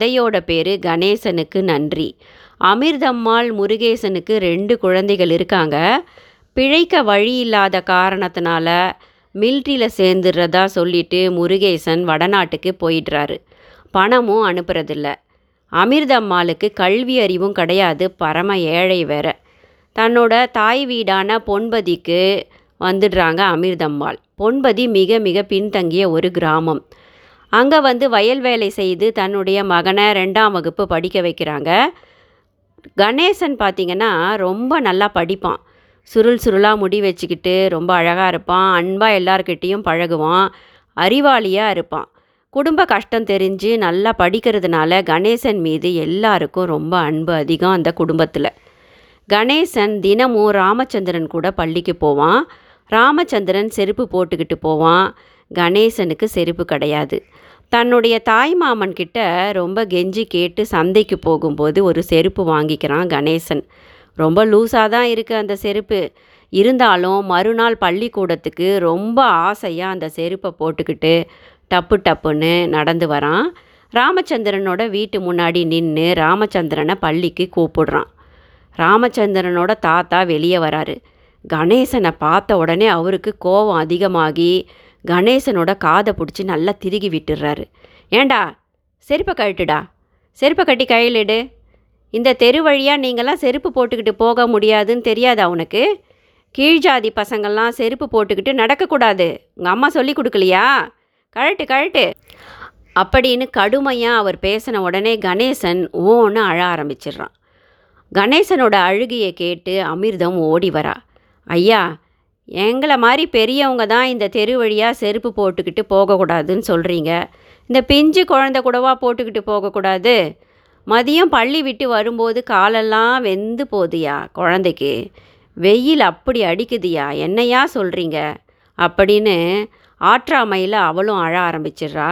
அத்தையோட பேர் கணேசனுக்கு நன்றி. அமிர்தம்மாள் முருகேசனுக்கு ரெண்டு குழந்தைகள் இருக்காங்க. பிழைக்க வழி இல்லாத காரணத்தினால மில்ட்ரியில் சேர்ந்துடுறதா சொல்லிட்டு முருகேசன் வடநாட்டுக்கு போயிடுறாரு. பணமும் அனுப்புறதில்ல. அமிர்தம்மாளுக்கு கல்வி அறிவும் கிடையாது. பரம ஏழை வேற. தன்னோட தாய் வீடான பொன்பதிக்கு வந்துடுறாங்க அமிர்தம்மாள். பொன்பதி மிக மிக பின்தங்கிய ஒரு கிராமம். அங்கே வந்து வயல் வேலை செய்து தன்னுடைய மகனை ரெண்டாம் வகுப்பு படிக்க வைக்கிறாங்க. கணேசன் பார்த்திங்கன்னா ரொம்ப நல்லா படிப்பான். சுருள் சுருளாக முடி வச்சுக்கிட்டு ரொம்ப அழகாக இருப்பான். அன்பாக எல்லார்கிட்டேயும் பழகுவான். அறிவாளியாக இருப்பான். குடும்ப கஷ்டம் தெரிஞ்சு நல்லா படிக்கிறதுனால கணேசன் மீது எல்லாருக்கும் ரொம்ப அன்பு அதிகம் அந்த குடும்பத்தில். கணேசன் தினமும் ராமச்சந்திரன் கூட பள்ளிக்கு போவான். ராமச்சந்திரன் செருப்பு போட்டுக்கிட்டு போவான். கணேசனுக்கு செருப்பு கிடையாது. தன்னுடைய தாய் மாமன் கிட்ட ரொம்ப கெஞ்சி கேட்டு சந்தைக்கு போகும்போது ஒரு செருப்பு வாங்கிக்கிறான் கணேசன். ரொம்ப லூஸாக தான் இருக்குது அந்த செருப்பு. இருந்தாலும் மறுநாள் பள்ளிக்கூடத்துக்கு ரொம்ப ஆசையாக அந்த செருப்பை போட்டுக்கிட்டு டப்பு டப்புன்னு நடந்து வரான். ராமச்சந்திரனோட வீட்டு முன்னாடி நின்று ராமச்சந்திரனை பள்ளிக்கு கூப்பிடுறான். ராமச்சந்திரனோட தாத்தா வெளியே வராரு. கணேசனை பார்த்த உடனே அவருக்கு கோபம் அதிகமாகி கணேசனோட காதை பிடிச்சி நல்லா திருகி விட்டுடுறாரு ஏண்டா செருப்பை கழட்டுடா. செருப்பை கட்டி கையிலிடு இந்த தெரு வழியாக நீங்களாம் செருப்பு போட்டுக்கிட்டு போக முடியாதுன்னு தெரியாதா உனக்கு? கீழ்ஜாதி பசங்கள்லாம் செருப்பு போட்டுக்கிட்டு நடக்கக்கூடாது. உங்கள் அம்மா சொல்லி கொடுக்கலையா? கழட்டு கழட்டு. அப்படின்னு கடுமையாக அவர் பேசின உடனே கணேசன் ஓன்னு அழ ஆரம்பிச்சிடுறான். கணேசனோட அழுகையை கேட்டு அமிர்தம் ஓடி வரா. ஐயா எங்களை மாதிரி பெரியவங்க தான் இந்த தெரு வழியாக செருப்பு போட்டுக்கிட்டு போகக்கூடாதுன்னு சொல்கிறீங்க இந்த பிஞ்சு குழந்த கூடவா போட்டுக்கிட்டு போகக்கூடாது? மதியம் பள்ளி விட்டு வரும்போது காலெல்லாம் வெந்து போகுதுயா குழந்தைக்கு? வெயில் அப்படி அடிக்குதுயா? என்னையா சொல்கிறீங்க அப்படின்னு ஆற்றாமையில் அவளும் அழ ஆரம்பிச்சிடுறா.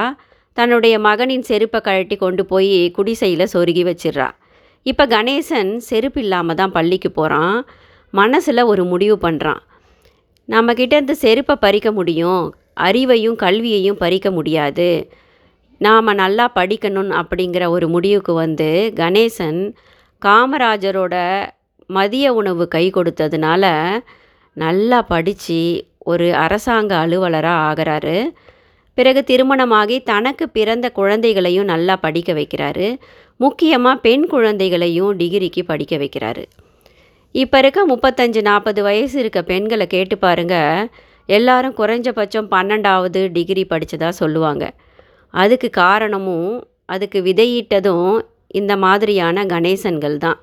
தன்னுடைய மகனின் செருப்பை கழட்டி கொண்டு போய் குடிசையில் சொருகி வச்சிடுறா. இப்போ கணேசன் செருப்பு இல்லாமல் தான் பள்ளிக்கு போகிறான் மனசில் ஒரு முடிவு பண்ணுறான் நம்மக்கிட்டேருந்து செருப்பை பறிக்க முடியும் அறிவையும் கல்வியையும் பறிக்க முடியாது. நாம் நல்லா படிக்கணும் அப்படிங்கிற ஒரு முடிவுக்கு வந்து கணேசன் காமராஜரோட மதிய உணவு கை கொடுத்ததுனால நல்லா படித்து ஒரு அரசாங்க அலுவலராக ஆகிறாரு. பிறகு திருமணமாகி தனக்கு பிறந்த குழந்தைகளையும் நல்லா படிக்க வைக்கிறாரு. முக்கியமாக பெண் குழந்தைகளையும் டிகிரிக்கு படிக்க வைக்கிறாரு. இப்போ இருக்க முப்பத்தஞ்சு நாற்பது வயசு இருக்க பெண்களை கேட்டு பாருங்கள் எல்லாரும் குறைஞ்சபட்சம் பன்னெண்டாவது டிகிரி படித்ததாக சொல்லுவாங்க. அதுக்கு காரணமும் அதுக்கு விதையிட்டதும் இந்த மாதிரியான கணேசன்கள் தான்.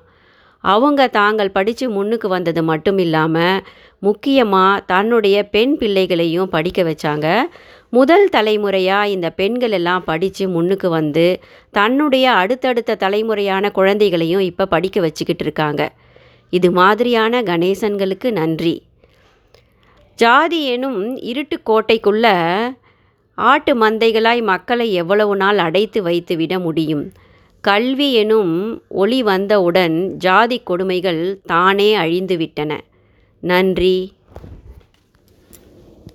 அவங்க தாங்கள் படித்து முன்னுக்கு வந்தது மட்டும் இல்லாமல் முக்கியமாக தன்னுடைய பெண் பிள்ளைகளையும் படிக்க வச்சாங்க. முதல் தலைமுறையாக இந்த பெண்கள் எல்லாம் படித்து முன்னுக்கு வந்து தன்னுடைய அடுத்தடுத்த தலைமுறையான குழந்தைகளையும் இப்போ படிக்க வச்சுக்கிட்டு இருக்காங்க. இது மாதிரியான கணேசன்களுக்கு நன்றி. ஜாதி எனும் இருட்டு கோட்டைக்குள்ள ஆட்டு மந்தைகளாய் மக்களை எவ்வளவு நாள் அடைத்து வைத்து விட முடியும்? கல்வி எனும் ஒளி வந்தவுடன் ஜாதி கொடுமைகள் தானே அழிந்துவிட்டன நன்றி.